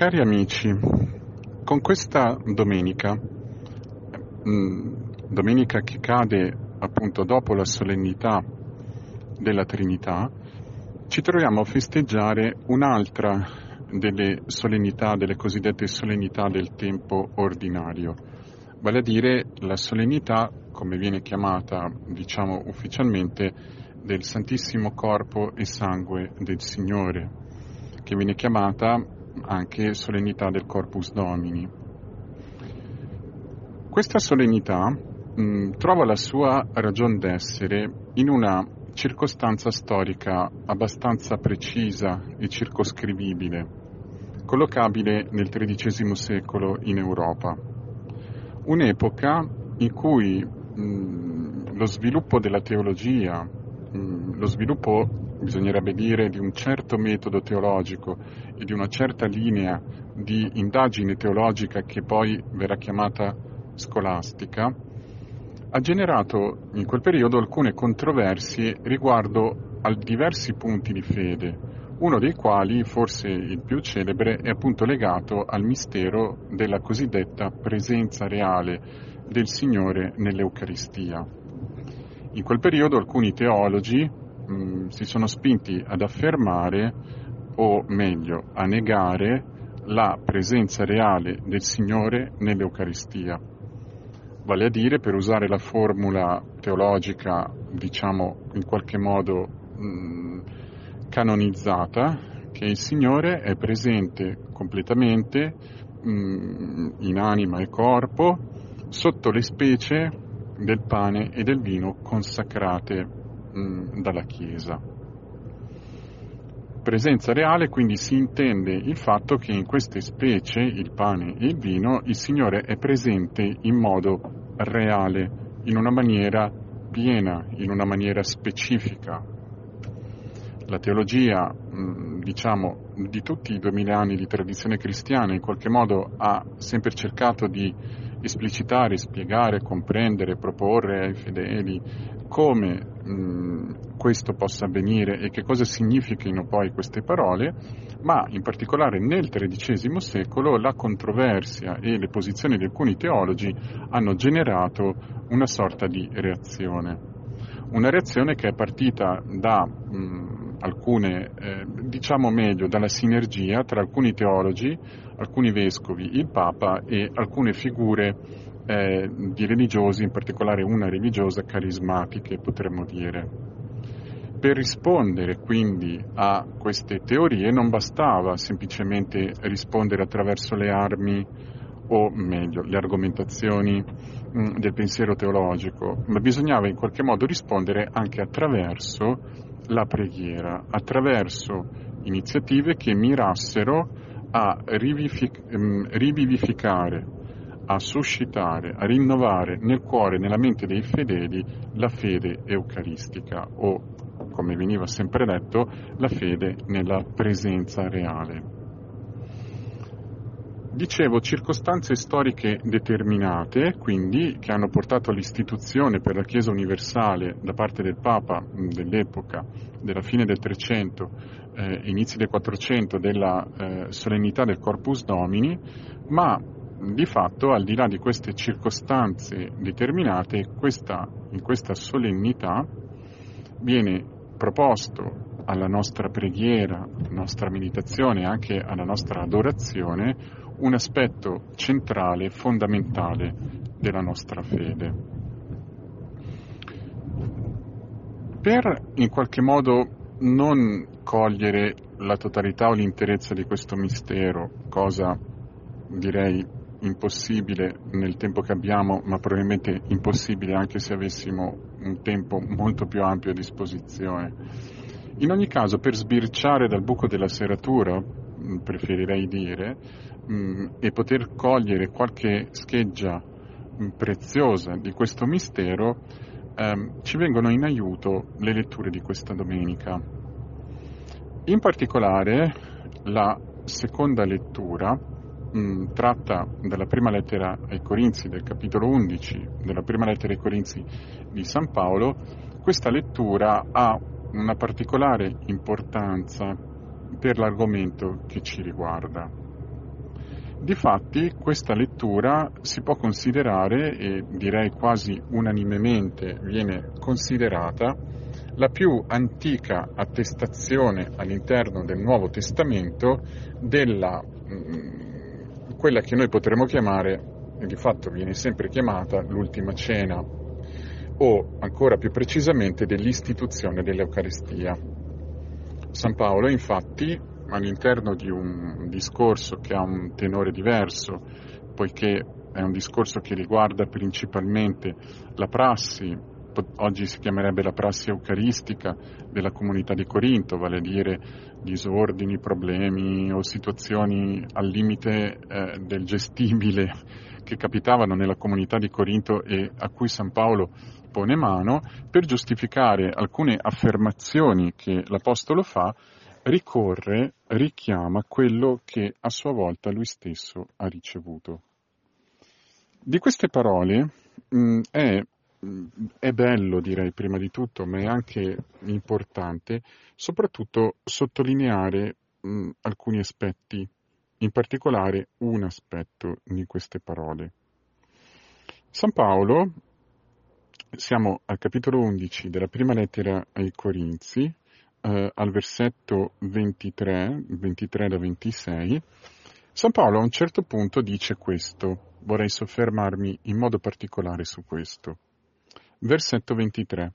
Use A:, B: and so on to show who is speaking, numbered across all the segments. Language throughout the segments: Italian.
A: Cari amici, con questa domenica, mm, domenica che cade appunto dopo la solennità della Trinità, ci troviamo a festeggiare un'altra delle solennità, delle cosiddette solennità del tempo ordinario, vale a dire la solennità, come viene chiamata, diciamo ufficialmente, del Santissimo Corpo e Sangue del Signore, che viene chiamata anche solennità del Corpus Domini. Questa solennità mh, trova la sua ragione d'essere in una circostanza storica abbastanza precisa e circoscrivibile, collocabile nel XIII secolo in Europa. Un'epoca in cui mh, lo sviluppo della teologia, lo sviluppo, bisognerebbe dire, di un certo metodo teologico e di una certa linea di indagine teologica che poi verrà chiamata scolastica, ha generato in quel periodo alcune controversie riguardo a diversi punti di fede, uno dei quali, forse il più celebre, è appunto legato al mistero della cosiddetta presenza reale del Signore nell'Eucaristia. In quel periodo alcuni teologi mh, mm, si sono spinti ad affermare, o meglio, a negare la presenza reale del Signore nell'Eucaristia. Vale a dire, per usare la formula teologica, diciamo in qualche modo mh, mm, canonizzata, che il Signore è presente completamente mh, mm, in anima e corpo sotto le specie del pane e del vino consacrate mm, dalla Chiesa. Presenza reale quindi si intende il fatto che in queste specie, il pane e il vino, il Signore è presente in modo reale, in una maniera piena, in una maniera specifica. La teologia, diciamo, di tutti i duemila anni di tradizione cristiana in qualche modo ha sempre cercato di esplicitare, spiegare, comprendere, proporre ai fedeli come mh, questo possa avvenire e che cosa significhino poi queste parole, ma in particolare nel XIII secolo la controversia e le posizioni di alcuni teologi hanno generato una sorta di reazione. Una reazione che è partita da mh, alcune, eh, diciamo meglio, dalla sinergia tra alcuni teologi, alcuni vescovi, il Papa e alcune figure eh, di religiosi, in particolare una religiosa carismatiche, potremmo dire. Per rispondere quindi a queste teorie non bastava semplicemente rispondere attraverso le armi o meglio le argomentazioni mm, del pensiero teologico, ma bisognava in qualche modo rispondere anche attraverso la preghiera, attraverso iniziative che mirassero a mm, rivivificare, a suscitare, a rinnovare nel cuore e nella mente dei fedeli la fede eucaristica o come veniva sempre detto, la fede nella presenza reale. Dicevo, circostanze storiche determinate, quindi, che hanno portato all'istituzione per la Chiesa universale da parte del Papa dell'epoca, della fine del 300, eh, inizi del 400, della eh, solennità del Corpus Domini, ma di fatto, al di là di queste circostanze determinate, questa, in questa solennità viene proposto alla nostra preghiera, alla nostra meditazione, anche alla nostra adorazione, un aspetto centrale, fondamentale della nostra fede. Per in qualche modo non cogliere la totalità o l'interezza di questo mistero, cosa direi impossibile nel tempo che abbiamo, ma probabilmente impossibile anche se avessimo un tempo molto più ampio a disposizione. In ogni caso, per sbirciare dal buco della serratura, preferirei dire, mh, mm, e poter cogliere qualche scheggia mm, preziosa di questo mistero, ehm, ci vengono in aiuto le letture di questa domenica. In particolare, la seconda lettura mh, mm, tratta dalla prima lettera ai Corinzi, del capitolo 11 della prima lettera ai Corinzi di San Paolo, questa lettura ha una particolare importanza per l'argomento che ci riguarda. Difatti questa lettura si può considerare, e direi quasi unanimemente viene considerata, la più antica attestazione all'interno del Nuovo Testamento della mm, quella che noi potremmo chiamare, e di fatto viene sempre chiamata, l'ultima cena, o ancora più precisamente dell'istituzione dell'Eucaristia. San Paolo infatti all'interno di un discorso che ha un tenore diverso, poiché è un discorso che riguarda principalmente la prassi, oggi si chiamerebbe la prassi eucaristica della comunità di Corinto, vale a dire disordini, problemi o situazioni al limite eh, del gestibile che capitavano nella comunità di Corinto e a cui San Paolo pone mano per giustificare alcune affermazioni che l'Apostolo fa ricorre, richiama quello che a sua volta lui stesso ha ricevuto. Di queste parole mh, mm, è, mh, mm, è bello, direi, prima di tutto, ma è anche importante, soprattutto sottolineare mh, mm, alcuni aspetti, in particolare un aspetto di queste parole. San Paolo, siamo al capitolo 11 della prima lettera ai Corinzi, eh, al versetto 23, 23 da 26, San Paolo a un certo punto dice questo, vorrei soffermarmi in modo particolare su questo. Versetto 23.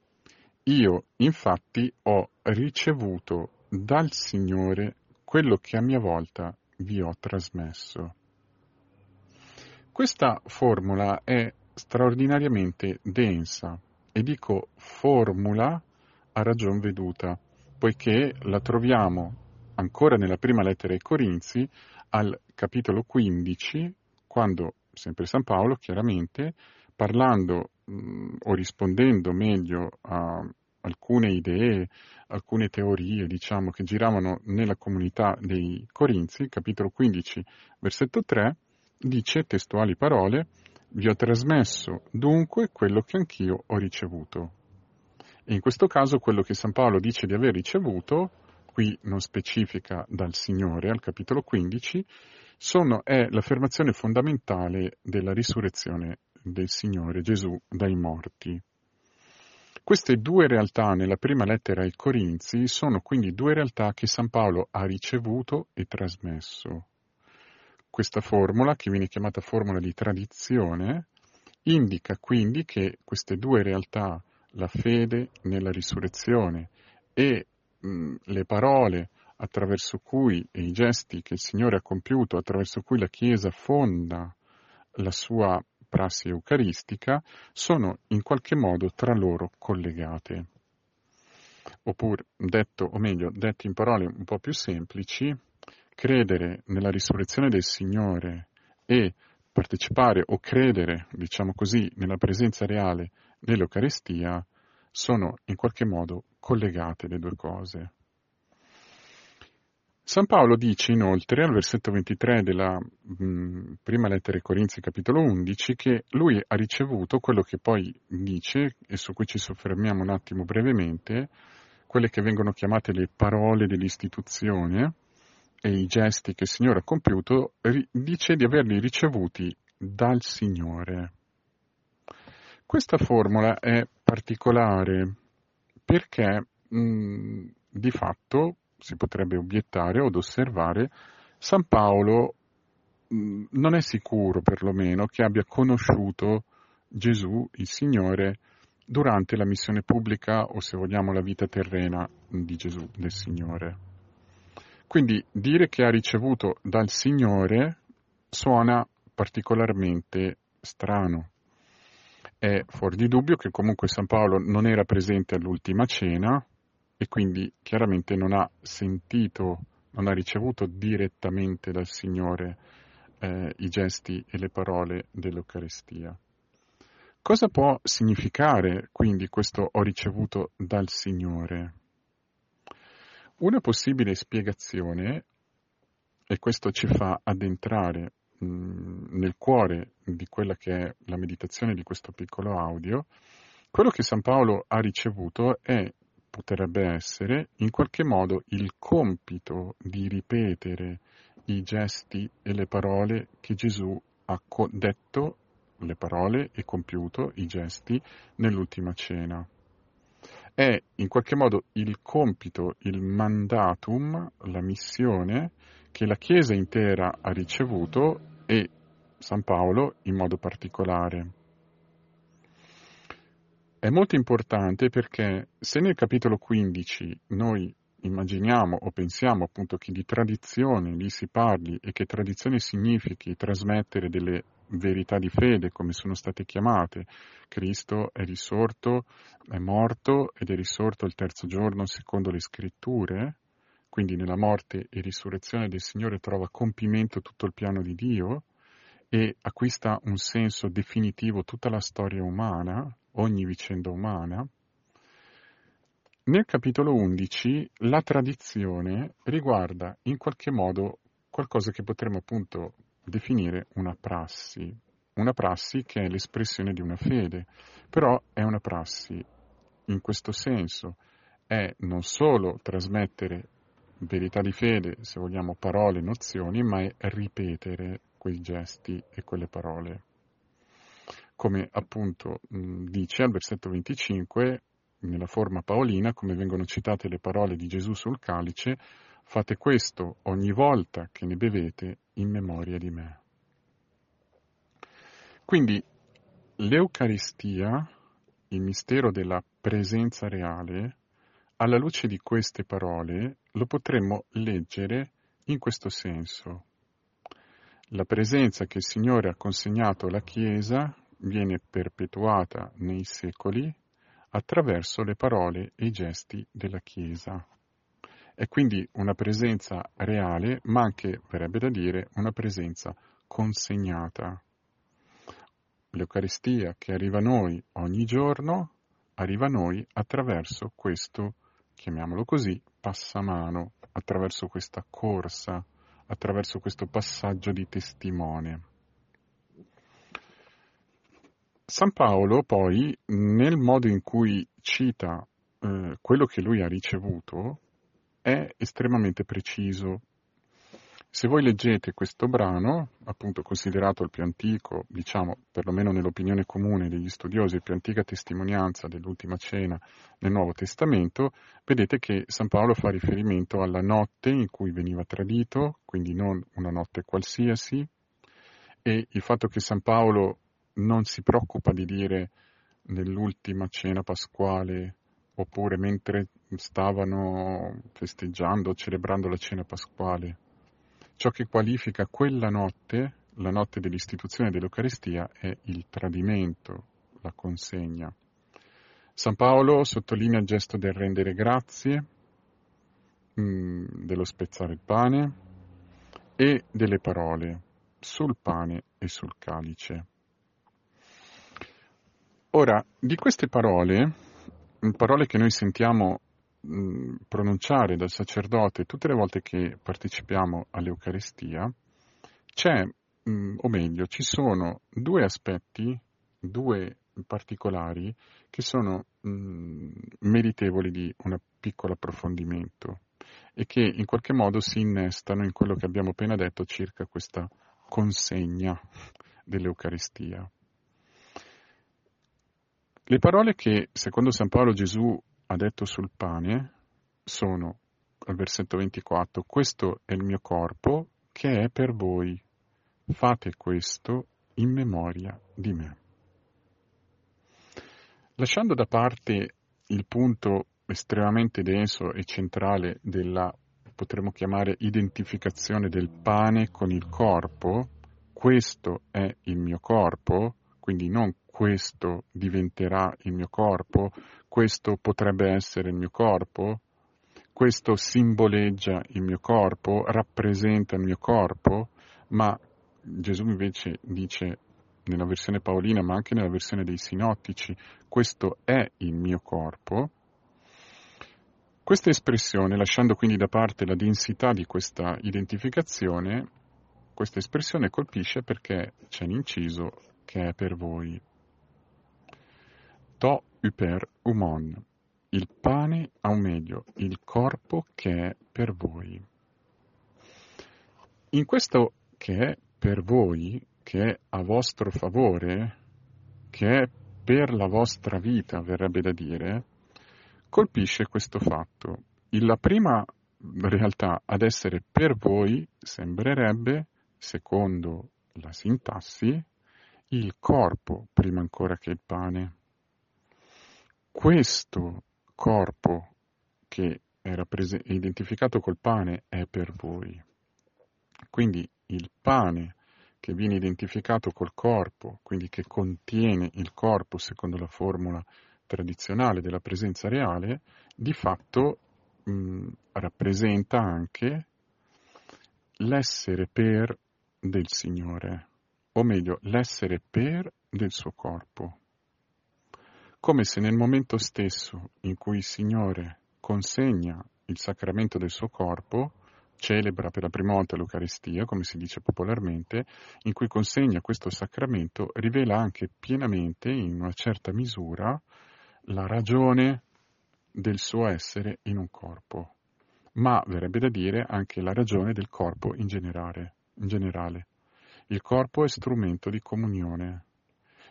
A: Io infatti ho ricevuto dal Signore quello che a mia volta vi ho trasmesso. Questa formula è straordinariamente densa e dico formula a ragion veduta, poiché la troviamo ancora nella prima lettera ai Corinzi al capitolo 15, quando sempre San Paolo chiaramente, parlando mh, o rispondendo meglio a alcune idee, alcune teorie, diciamo, che giravano nella comunità dei Corinzi, capitolo 15, versetto 3, dice testuali parole, vi ho trasmesso dunque quello che anch'io ho ricevuto. E in questo caso quello che San Paolo dice di aver ricevuto, qui non specifica dal Signore al capitolo 15, sono, è l'affermazione fondamentale della risurrezione del Signore Gesù dai morti. Queste due realtà nella prima lettera ai Corinzi sono quindi due realtà che San Paolo ha ricevuto e trasmesso. Questa formula, che viene chiamata formula di tradizione, indica quindi che queste due realtà la fede nella risurrezione e le parole attraverso cui e i gesti che il Signore ha compiuto, attraverso cui la Chiesa fonda la sua prassi eucaristica, sono in qualche modo tra loro collegate. Oppure, detto, o meglio, detto in parole un po' più semplici, credere nella risurrezione del Signore e partecipare o credere, diciamo così, nella presenza reale nell'Eucaristia sono in qualche modo collegate le due cose. San Paolo dice inoltre al versetto 23 della mh, mm, prima lettera ai Corinzi capitolo 11 che lui ha ricevuto quello che poi dice e su cui ci soffermiamo un attimo brevemente, quelle che vengono chiamate le parole dell'istituzione e i gesti che il Signore ha compiuto, dice di averli ricevuti dal Signore. Questa formula è particolare perché mh, di fatto si potrebbe obiettare od osservare San Paolo mh, non è sicuro perlomeno che abbia conosciuto Gesù, il Signore, durante la missione pubblica o se vogliamo la vita terrena di Gesù, del Signore. Quindi dire che ha ricevuto dal Signore suona particolarmente strano. È fuori di dubbio che comunque San Paolo non era presente all'ultima cena e quindi chiaramente non ha sentito, non ha ricevuto direttamente dal Signore eh, i gesti e le parole dell'Eucaristia. Cosa può significare quindi questo ho ricevuto dal Signore? Una possibile spiegazione, e questo ci fa addentrare nel cuore di quella che è la meditazione di questo piccolo audio, quello che San Paolo ha ricevuto è, potrebbe essere, in qualche modo il compito di ripetere i gesti e le parole che Gesù ha detto, le parole e compiuto i gesti nell'ultima cena. È in qualche modo il compito, il mandatum, la missione che la Chiesa intera ha ricevuto e San Paolo in modo particolare. È molto importante perché se nel capitolo 15 noi immaginiamo o pensiamo appunto che di tradizione lì si parli e che tradizione significhi trasmettere delle verità di fede come sono state chiamate, Cristo è risorto, è morto ed è risorto il terzo giorno secondo le scritture, quindi nella morte e risurrezione del Signore trova compimento tutto il piano di Dio e acquista un senso definitivo tutta la storia umana, ogni vicenda umana, nel capitolo 11 la tradizione riguarda in qualche modo qualcosa che potremmo appunto definire una prassi, una prassi che è l'espressione di una fede, però è una prassi in questo senso, è non solo trasmettere verità di fede, se vogliamo parole, nozioni, ma è ripetere quei gesti e quelle parole. Come appunto dice al versetto 25, nella forma paolina, come vengono citate le parole di Gesù sul calice, fate questo ogni volta che ne bevete in memoria di me. Quindi l'Eucaristia, il mistero della presenza reale, alla luce di queste parole lo potremmo leggere in questo senso. La presenza che il Signore ha consegnato alla Chiesa viene perpetuata nei secoli attraverso le parole e i gesti della Chiesa. È quindi una presenza reale, ma anche, verrebbe da dire, una presenza consegnata. L'Eucaristia che arriva a noi ogni giorno, arriva a noi attraverso questo, chiamiamolo così, passamano, attraverso questa corsa, attraverso questo passaggio di testimone. San Paolo poi, nel modo in cui cita eh, quello che lui ha ricevuto, è estremamente preciso. Se voi leggete questo brano, appunto considerato il più antico, diciamo perlomeno nell'opinione comune degli studiosi, il più antica testimonianza dell'ultima cena nel Nuovo Testamento, vedete che San Paolo fa riferimento alla notte in cui veniva tradito, quindi non una notte qualsiasi, e il fatto che San Paolo non si preoccupa di dire nell'ultima cena pasquale oppure mentre stavano festeggiando, celebrando la cena pasquale. Ciò che qualifica quella notte, la notte dell'istituzione dell'Eucaristia, è il tradimento, la consegna. San Paolo sottolinea il gesto del rendere grazie, mm, dello spezzare il pane e delle parole sul pane e sul calice. Ora, di queste parole, parole che noi sentiamo pronunciare dal sacerdote tutte le volte che partecipiamo all'Eucaristia, c'è, o meglio, ci sono due aspetti, due particolari, che sono meritevoli di un piccolo approfondimento e che in qualche modo si innestano in quello che abbiamo appena detto circa questa consegna dell'Eucaristia. Le parole che, secondo San Paolo, Gesù ha detto sul pane sono, al versetto 24, questo è il mio corpo che è per voi. Fate questo in memoria di me. Lasciando da parte il punto estremamente denso e centrale della, potremmo chiamare, identificazione del pane con il corpo, questo è il mio corpo, quindi non questo diventerà il mio corpo, questo potrebbe essere il mio corpo, questo simboleggia il mio corpo, rappresenta il mio corpo, ma Gesù invece dice nella versione paolina, ma anche nella versione dei sinottici, questo è il mio corpo. Questa espressione, lasciando quindi da parte la densità di questa identificazione, questa espressione colpisce perché c'è un inciso che è per voi to hyper humon, il pane a un meglio, il corpo che è per voi. In questo che è per voi, che è a vostro favore, che è per la vostra vita, verrebbe da dire, colpisce questo fatto. La prima realtà ad essere per voi sembrerebbe, secondo la sintassi, il corpo prima ancora che il pane. Questo corpo che prese- identificato col pane è per voi. Quindi il pane che viene identificato col corpo, quindi che contiene il corpo secondo la formula tradizionale della presenza reale, di fatto mh, rappresenta anche l'essere per del Signore, o meglio, l'essere per del suo corpo. Come se nel momento stesso in cui il Signore consegna il sacramento del suo corpo, celebra per la prima volta l'Eucaristia, come si dice popolarmente, in cui consegna questo sacramento, rivela anche pienamente, in una certa misura, la ragione del suo essere in un corpo, ma verrebbe da dire anche la ragione del corpo in generale. In generale. Il corpo è strumento di comunione.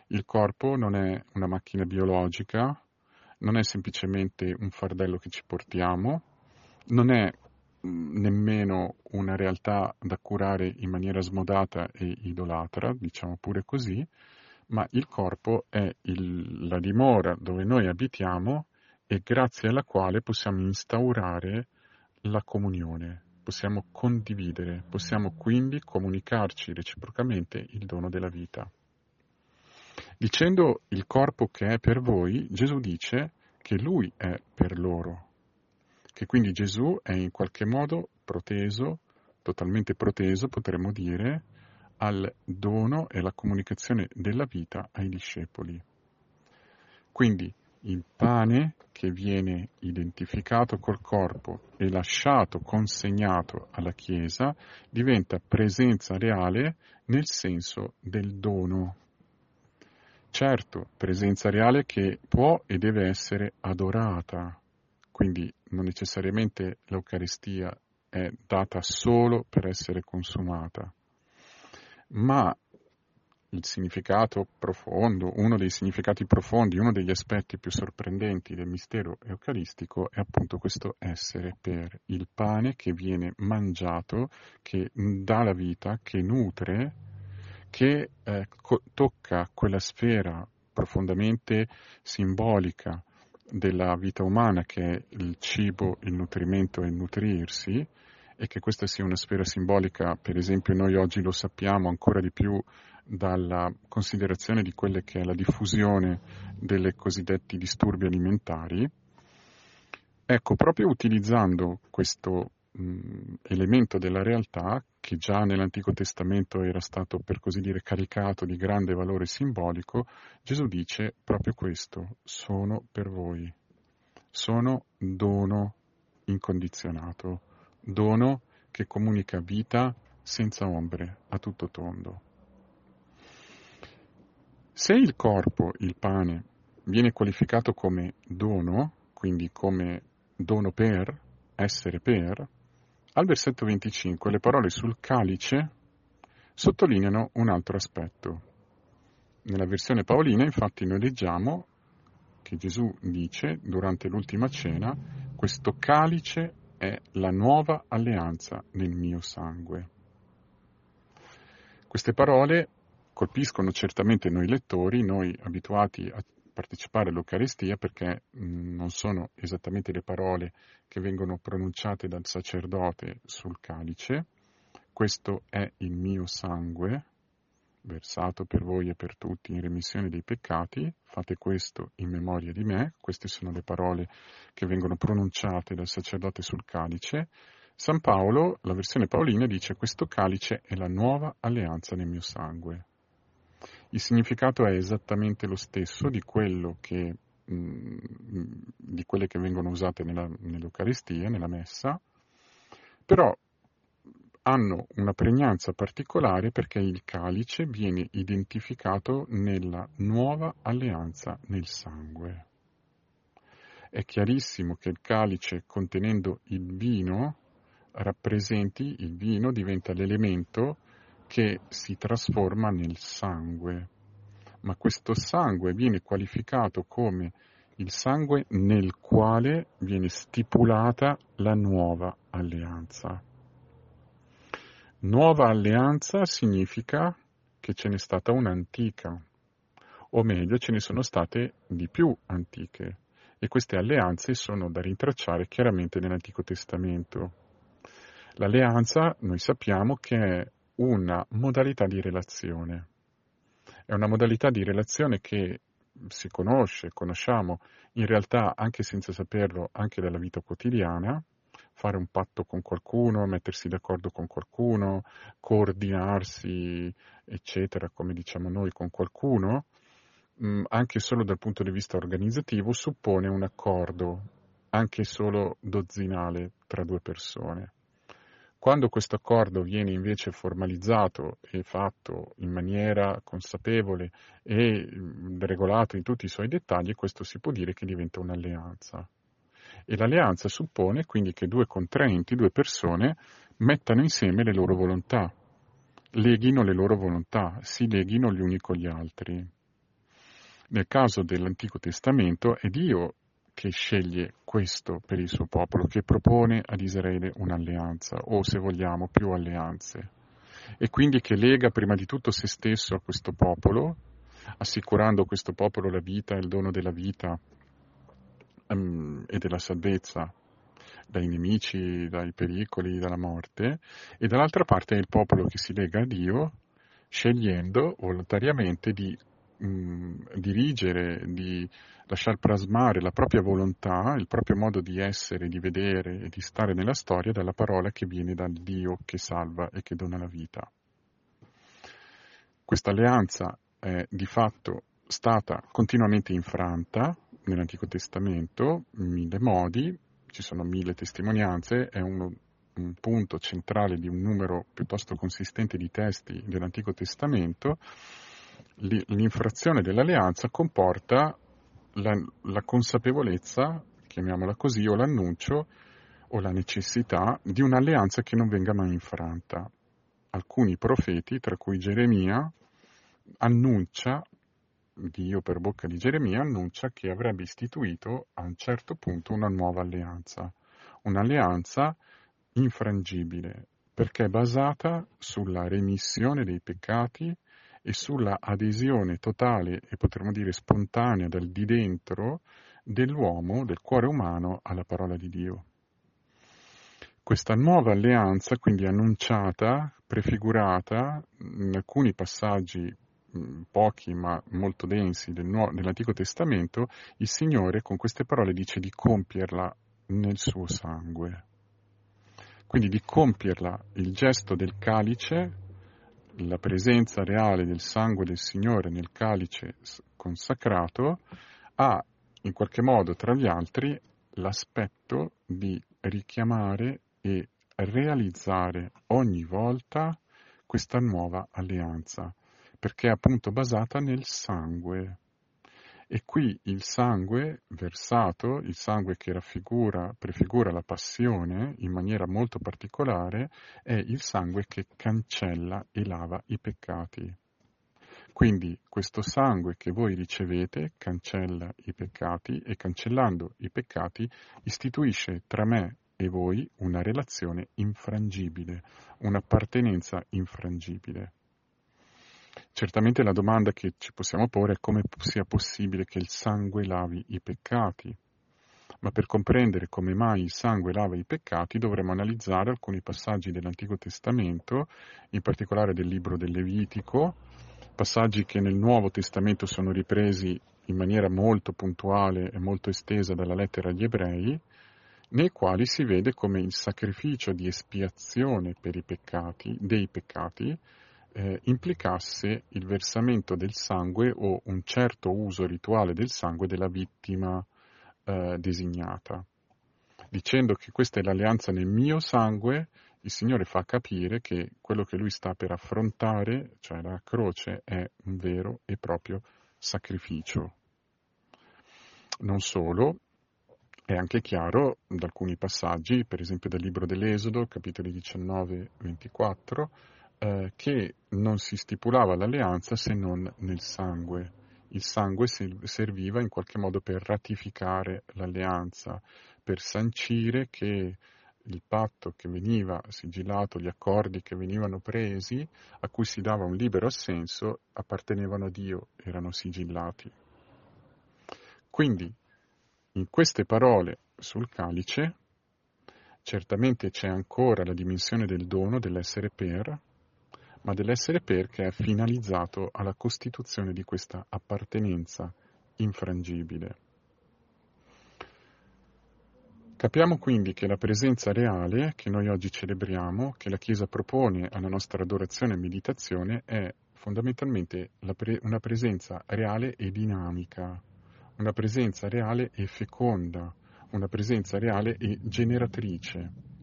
A: Il corpo non è una macchina biologica, non è semplicemente un fardello che ci portiamo, non è mm, nemmeno una realtà da curare in maniera smodata e idolatra, diciamo pure così, ma il corpo è il, la dimora dove noi abitiamo e grazie alla quale possiamo instaurare la comunione, possiamo condividere, possiamo quindi comunicarci reciprocamente il dono della vita. Dicendo il corpo che è per voi, Gesù dice che lui è per loro, che quindi Gesù è in qualche modo proteso, totalmente proteso, potremmo dire, al dono e alla comunicazione della vita ai discepoli. Quindi il pane che viene identificato col corpo e lasciato, consegnato alla Chiesa, diventa presenza reale nel senso del dono. Certo, presenza reale che può e deve essere adorata, quindi non necessariamente l'Eucaristia è data solo per essere consumata, ma il significato profondo, uno dei significati profondi, uno degli aspetti più sorprendenti del mistero eucaristico è appunto questo essere per il pane che viene mangiato, che dà la vita, che nutre che eh, co- tocca quella sfera profondamente simbolica della vita umana che è il cibo, il nutrimento e il nutrirsi, e che questa sia una sfera simbolica, per esempio noi oggi lo sappiamo ancora di più dalla considerazione di quelle che è la diffusione delle cosiddetti disturbi alimentari, ecco, proprio utilizzando questo mh, elemento della realtà che già nell'Antico Testamento era stato per così dire caricato di grande valore simbolico, Gesù dice proprio questo, sono per voi, sono dono incondizionato, dono che comunica vita senza ombre, a tutto tondo. Se il corpo, il pane, viene qualificato come dono, quindi come dono per, essere per, al versetto 25 le parole sul calice sottolineano un altro aspetto. Nella versione paolina infatti noi leggiamo che Gesù dice durante l'ultima cena, questo calice è la nuova alleanza nel mio sangue. Queste parole colpiscono certamente noi lettori, noi abituati a partecipare all'Eucaristia perché non sono esattamente le parole che vengono pronunciate dal sacerdote sul calice. Questo è il mio sangue, versato per voi e per tutti in remissione dei peccati, fate questo in memoria di me, queste sono le parole che vengono pronunciate dal sacerdote sul calice. San Paolo, la versione paolina, dice questo calice è la nuova alleanza nel mio sangue. Il significato è esattamente lo stesso di, che, di quelle che vengono usate nella, nell'Eucaristia, nella Messa, però hanno una pregnanza particolare perché il calice viene identificato nella nuova alleanza nel sangue. È chiarissimo che il calice contenendo il vino rappresenti il vino, diventa l'elemento che si trasforma nel sangue. Ma questo sangue viene qualificato come il sangue nel quale viene stipulata la nuova alleanza. Nuova alleanza significa che ce n'è stata un'antica, o meglio ce ne sono state di più antiche, e queste alleanze sono da rintracciare chiaramente nell'Antico Testamento. L'alleanza noi sappiamo che è una modalità di relazione, è una modalità di relazione che si conosce, conosciamo in realtà anche senza saperlo anche dalla vita quotidiana, fare un patto con qualcuno, mettersi d'accordo con qualcuno, coordinarsi, eccetera, come diciamo noi, con qualcuno, mh, anche solo dal punto di vista organizzativo, suppone un accordo, anche solo dozzinale, tra due persone. Quando questo accordo viene invece formalizzato e fatto in maniera consapevole e regolato in tutti i suoi dettagli, questo si può dire che diventa un'alleanza. E l'alleanza suppone quindi che due contraenti, due persone, mettano insieme le loro volontà, leghino le loro volontà, si leghino gli uni con gli altri. Nel caso dell'Antico Testamento è Dio che sceglie questo per il suo popolo, che propone ad Israele un'alleanza, o se vogliamo più alleanze, e quindi che lega prima di tutto se stesso a questo popolo, assicurando a questo popolo la vita, il dono della vita um, e della salvezza dai nemici, dai pericoli, dalla morte, e dall'altra parte è il popolo che si lega a Dio, scegliendo volontariamente di dirigere, di lasciar plasmare la propria volontà, il proprio modo di essere, di vedere e di stare nella storia dalla parola che viene dal Dio che salva e che dona la vita. Questa alleanza è di fatto stata continuamente infranta nell'Antico Testamento, in mille modi, ci sono mille testimonianze, è uno, un punto centrale di un numero piuttosto consistente di testi dell'Antico Testamento, l'infrazione dell'alleanza comporta la, la, consapevolezza, chiamiamola così, o l'annuncio o la necessità di un'alleanza che non venga mai infranta. Alcuni profeti, tra cui Geremia, annuncia, Dio per bocca di Geremia, annuncia che avrebbe istituito a un certo punto una nuova alleanza, un'alleanza infrangibile, perché è basata sulla remissione dei peccati e sulla adesione totale e potremmo dire spontanea dal di dentro dell'uomo, del cuore umano, alla parola di Dio. Questa nuova alleanza, quindi annunciata, prefigurata in alcuni passaggi pochi ma molto densi del Nuovo, dell'Antico Testamento, il Signore con queste parole dice di compierla nel suo sangue. Quindi di compierla, il gesto del calice la presenza reale del sangue del Signore nel calice consacrato ha in qualche modo, tra gli altri, l'aspetto di richiamare e realizzare ogni volta questa nuova alleanza, perché è appunto basata nel sangue. E qui il sangue versato, il sangue che raffigura, prefigura la passione in maniera molto particolare, è il sangue che cancella e lava i peccati. Quindi questo sangue che voi ricevete cancella i peccati e cancellando i peccati istituisce tra me e voi una relazione infrangibile, un'appartenenza infrangibile. Certamente la domanda che ci possiamo porre è come sia possibile che il sangue lavi i peccati. Ma per comprendere come mai il sangue lava i peccati dovremo analizzare alcuni passaggi dell'Antico Testamento, in particolare del libro del Levitico, passaggi che nel Nuovo Testamento sono ripresi in maniera molto puntuale e molto estesa dalla lettera agli ebrei, nei quali si vede come il sacrificio di espiazione per i peccati, dei peccati, eh, implicasse il versamento del sangue o un certo uso rituale del sangue della vittima eh, designata. Dicendo che questa è l'alleanza nel mio sangue, il Signore fa capire che quello che lui sta per affrontare, cioè la croce, è un vero e proprio sacrificio. Non solo, È anche chiaro da alcuni passaggi, per esempio dal libro dell'Esodo, capitoli 19-24, eh, che non si stipulava l'alleanza se non nel sangue. Il sangue serviva in qualche modo per ratificare l'alleanza, per sancire che il patto che veniva sigillato, gli accordi che venivano presi, a cui si dava un libero assenso, appartenevano a Dio, erano sigillati. Quindi, in queste parole sul calice, certamente c'è ancora la dimensione del dono dell'essere per, ma dell'essere per che è finalizzato alla costituzione di questa appartenenza infrangibile. Capiamo quindi che la presenza reale che noi oggi celebriamo, che la Chiesa propone alla nostra adorazione e meditazione, è fondamentalmente pre- una presenza reale e dinamica, una presenza reale e feconda, una presenza reale e generatrice.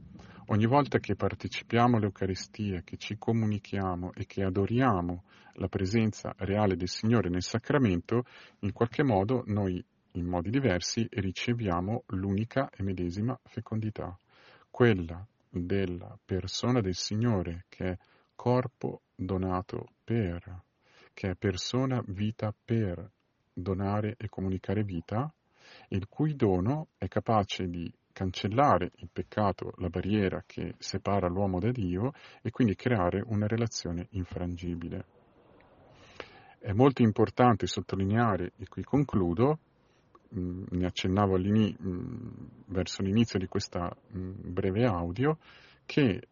A: Ogni volta che partecipiamo all'Eucaristia, che ci comunichiamo e che adoriamo la presenza reale del Signore nel sacramento, in qualche modo noi in modi diversi riceviamo l'unica e medesima fecondità, quella della persona del Signore che è corpo donato per, che è persona vita per donare e comunicare vita, il cui dono è capace di cancellare il peccato, la barriera che separa l'uomo da Dio e quindi creare una relazione infrangibile. È molto importante sottolineare, e qui concludo, mh, ne accennavo mh, verso l'inizio di questa breve audio, che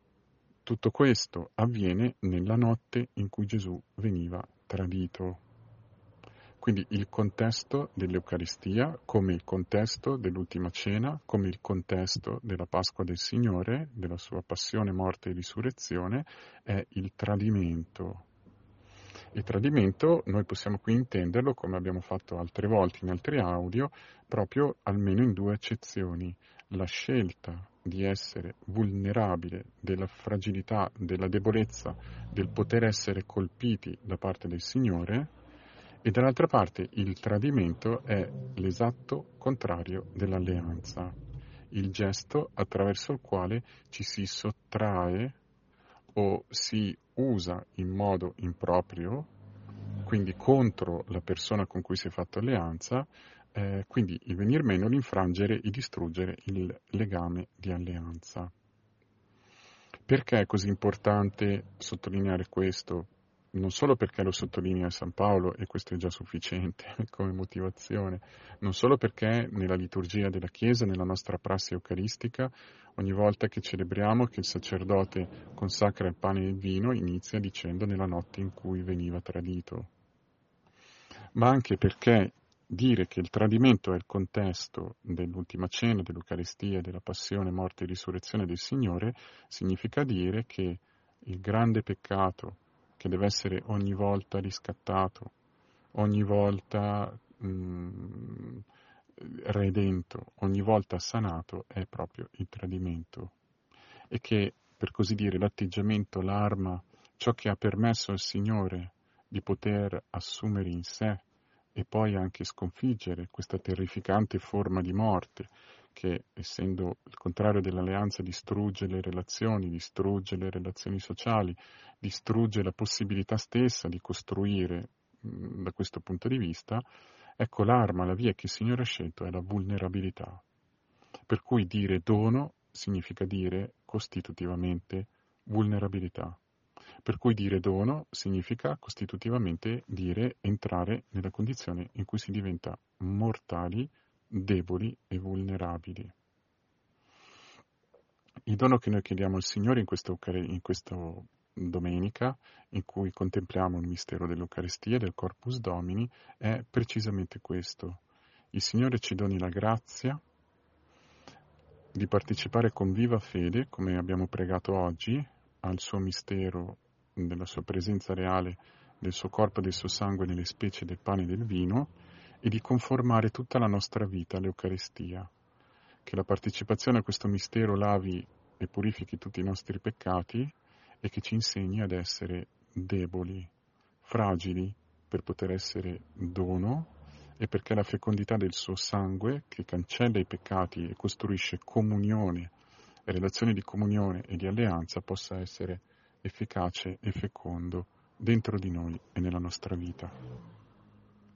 A: tutto questo avviene nella notte in cui Gesù veniva tradito. Quindi il contesto dell'Eucaristia, come il contesto dell'ultima cena, come il contesto della Pasqua del Signore, della sua passione, morte e risurrezione, è il tradimento. Il tradimento noi possiamo qui intenderlo, come abbiamo fatto altre volte in altri audio, proprio almeno in due accezioni. La scelta di essere vulnerabile della fragilità, della debolezza, del poter essere colpiti da parte del Signore, e dall'altra parte il tradimento è l'esatto contrario dell'alleanza, il gesto attraverso il quale ci si sottrae o si usa in modo improprio, quindi contro la persona con cui si è fatto alleanza, eh, quindi il venir meno, l'infrangere, il distruggere il legame di alleanza. Perché è così importante sottolineare questo? Non solo perché lo sottolinea San Paolo e questo è già sufficiente come motivazione, non solo perché nella liturgia della Chiesa, nella nostra prassi eucaristica, ogni volta che celebriamo che il sacerdote consacra il pane e il vino, inizia dicendo nella notte in cui veniva tradito, ma anche perché dire che il tradimento è il contesto dell'ultima cena, dell'Eucaristia, della passione, morte e risurrezione del Signore, significa dire che il grande peccato che deve essere ogni volta riscattato, ogni volta mh, mm, redento, ogni volta sanato, è proprio il tradimento. E che, per così dire, l'atteggiamento, l'arma, ciò che ha permesso al Signore di poter assumere in sé e poi anche sconfiggere questa terrificante forma di morte che, essendo il contrario dell'alleanza, distrugge le relazioni, distrugge le relazioni sociali, distrugge la possibilità stessa di costruire da questo punto di vista, ecco l'arma, la via che il Signore ha scelto è la vulnerabilità. Per cui dire dono significa dire costitutivamente vulnerabilità. Per cui dire dono significa costitutivamente dire entrare nella condizione in cui si diventa mortali, deboli e vulnerabili. Il dono che noi chiediamo al Signore in, questo, in questa domenica, in cui contempliamo il mistero dell'Eucaristia, del Corpus Domini, è precisamente questo. Il Signore ci doni la grazia di partecipare con viva fede, come abbiamo pregato oggi, al suo mistero della sua presenza reale, del suo corpo e del suo sangue nelle specie del pane e del vino, e di conformare tutta la nostra vita all'Eucaristia. Che la partecipazione a questo mistero lavi e purifichi tutti i nostri peccati e che ci insegni ad essere deboli, fragili per poter essere dono e perché la fecondità del suo sangue, che cancella i peccati e costruisce comunione, relazioni di comunione e di alleanza, possa essere efficace e fecondo dentro di noi e nella nostra vita.